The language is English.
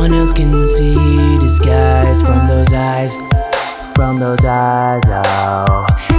one else can see disguise from those eyes, from those eyes, oh.